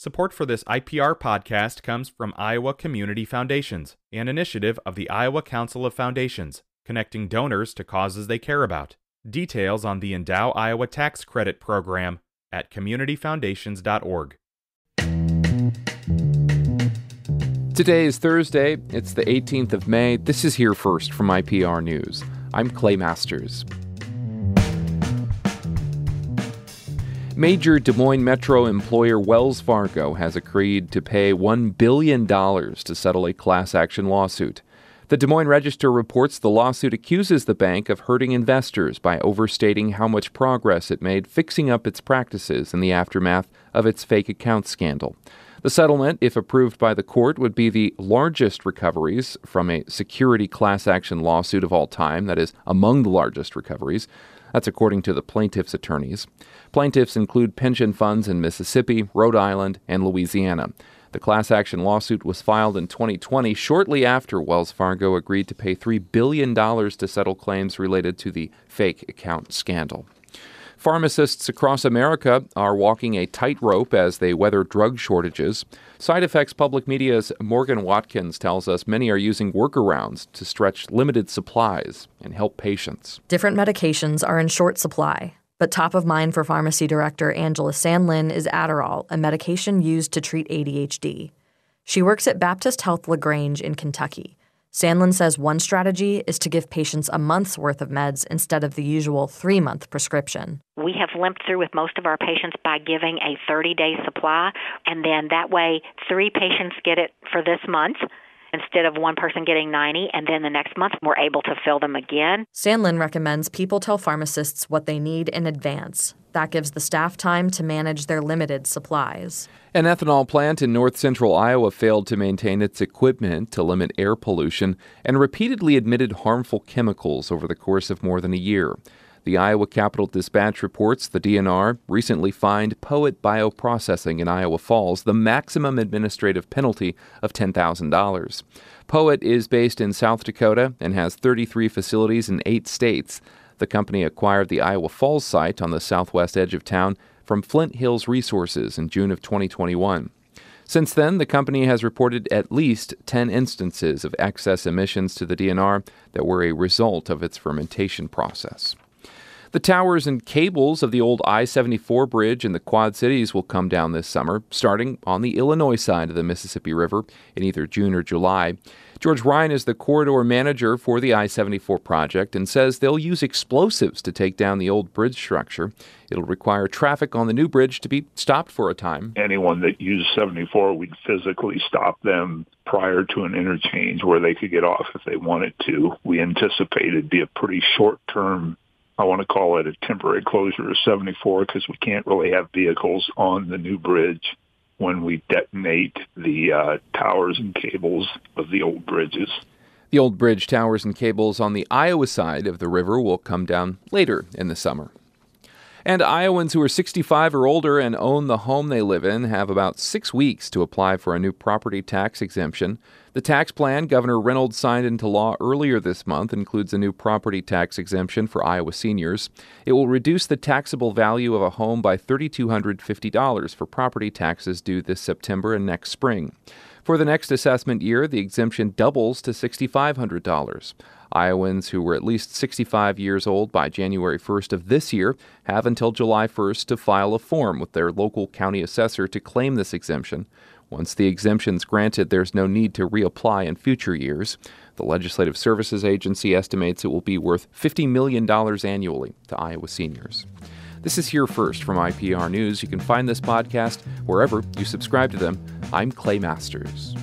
Support for this IPR podcast comes from Iowa Community Foundations, an initiative of the Iowa Council of Foundations, connecting donors to causes they care about. Details on the Endow Iowa Tax Credit Program at communityfoundations.org. Today is Thursday. It's the 18th of May. This is Here First from IPR News. I'm Clay Masters. Major Des Moines Metro employer Wells Fargo has agreed to pay $1 billion to settle a class action lawsuit. The Des Moines Register reports the lawsuit accuses the bank of hurting investors by overstating how much progress it made fixing up its practices in the aftermath of its fake account scandal. The settlement, if approved by the court, would be the largest recoveries from a security class action lawsuit of all time, that is, among the largest recoveries. That's according to the plaintiff's attorneys. Plaintiffs include pension funds in Mississippi, Rhode Island, and Louisiana. The class action lawsuit was filed in 2020, shortly after Wells Fargo agreed to pay $3 billion to settle claims related to the fake account scandal. Pharmacists across America are walking a tightrope as they weather drug shortages. Side Effects Public Media's Morgan Watkins tells us many are using workarounds to stretch limited supplies and help patients. Different medications are in short supply, but top of mind for pharmacy director Angela Sandlin is Adderall, a medication used to treat ADHD. She works at Baptist Health LaGrange in Kentucky. Sandlin says one strategy is to give patients a month's worth of meds instead of the usual three month prescription. We have limped through with most of our patients by giving a 30 day supply, and then that way, three patients get it for this month instead of one person getting 90, and then the next month we're able to fill them again. Sandlin recommends people tell pharmacists what they need in advance. That gives the staff time to manage their limited supplies. An ethanol plant in north central Iowa failed to maintain its equipment to limit air pollution and repeatedly admitted harmful chemicals over the course of more than a year. The Iowa Capital Dispatch reports the DNR recently fined Poet Bioprocessing in Iowa Falls the maximum administrative penalty of $10,000. Poet is based in South Dakota and has 33 facilities in eight states. The company acquired the Iowa Falls site on the southwest edge of town from Flint Hills Resources in June of 2021. Since then, the company has reported at least 10 instances of excess emissions to the DNR that were a result of its fermentation process. The towers and cables of the old I 74 bridge in the Quad Cities will come down this summer, starting on the Illinois side of the Mississippi River in either June or July. George Ryan is the corridor manager for the I 74 project and says they'll use explosives to take down the old bridge structure. It'll require traffic on the new bridge to be stopped for a time. Anyone that used 74, we'd physically stop them prior to an interchange where they could get off if they wanted to. We anticipate it'd be a pretty short term I want to call it a temporary closure of 74 because we can't really have vehicles on the new bridge when we detonate the uh, towers and cables of the old bridges. The old bridge towers and cables on the Iowa side of the river will come down later in the summer. And Iowans who are 65 or older and own the home they live in have about six weeks to apply for a new property tax exemption. The tax plan Governor Reynolds signed into law earlier this month includes a new property tax exemption for Iowa seniors. It will reduce the taxable value of a home by $3,250 for property taxes due this September and next spring. For the next assessment year, the exemption doubles to $6,500. Iowans who were at least 65 years old by January 1st of this year have until July 1st to file a form with their local county assessor to claim this exemption. Once the exemption is granted, there's no need to reapply in future years. The Legislative Services Agency estimates it will be worth $50 million annually to Iowa seniors. This is Here First from IPR News. You can find this podcast wherever you subscribe to them. I'm Clay Masters.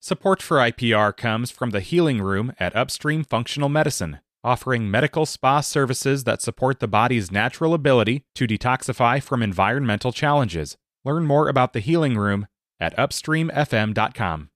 Support for IPR comes from the Healing Room at Upstream Functional Medicine, offering medical spa services that support the body's natural ability to detoxify from environmental challenges. Learn more about the Healing Room at upstreamfm.com.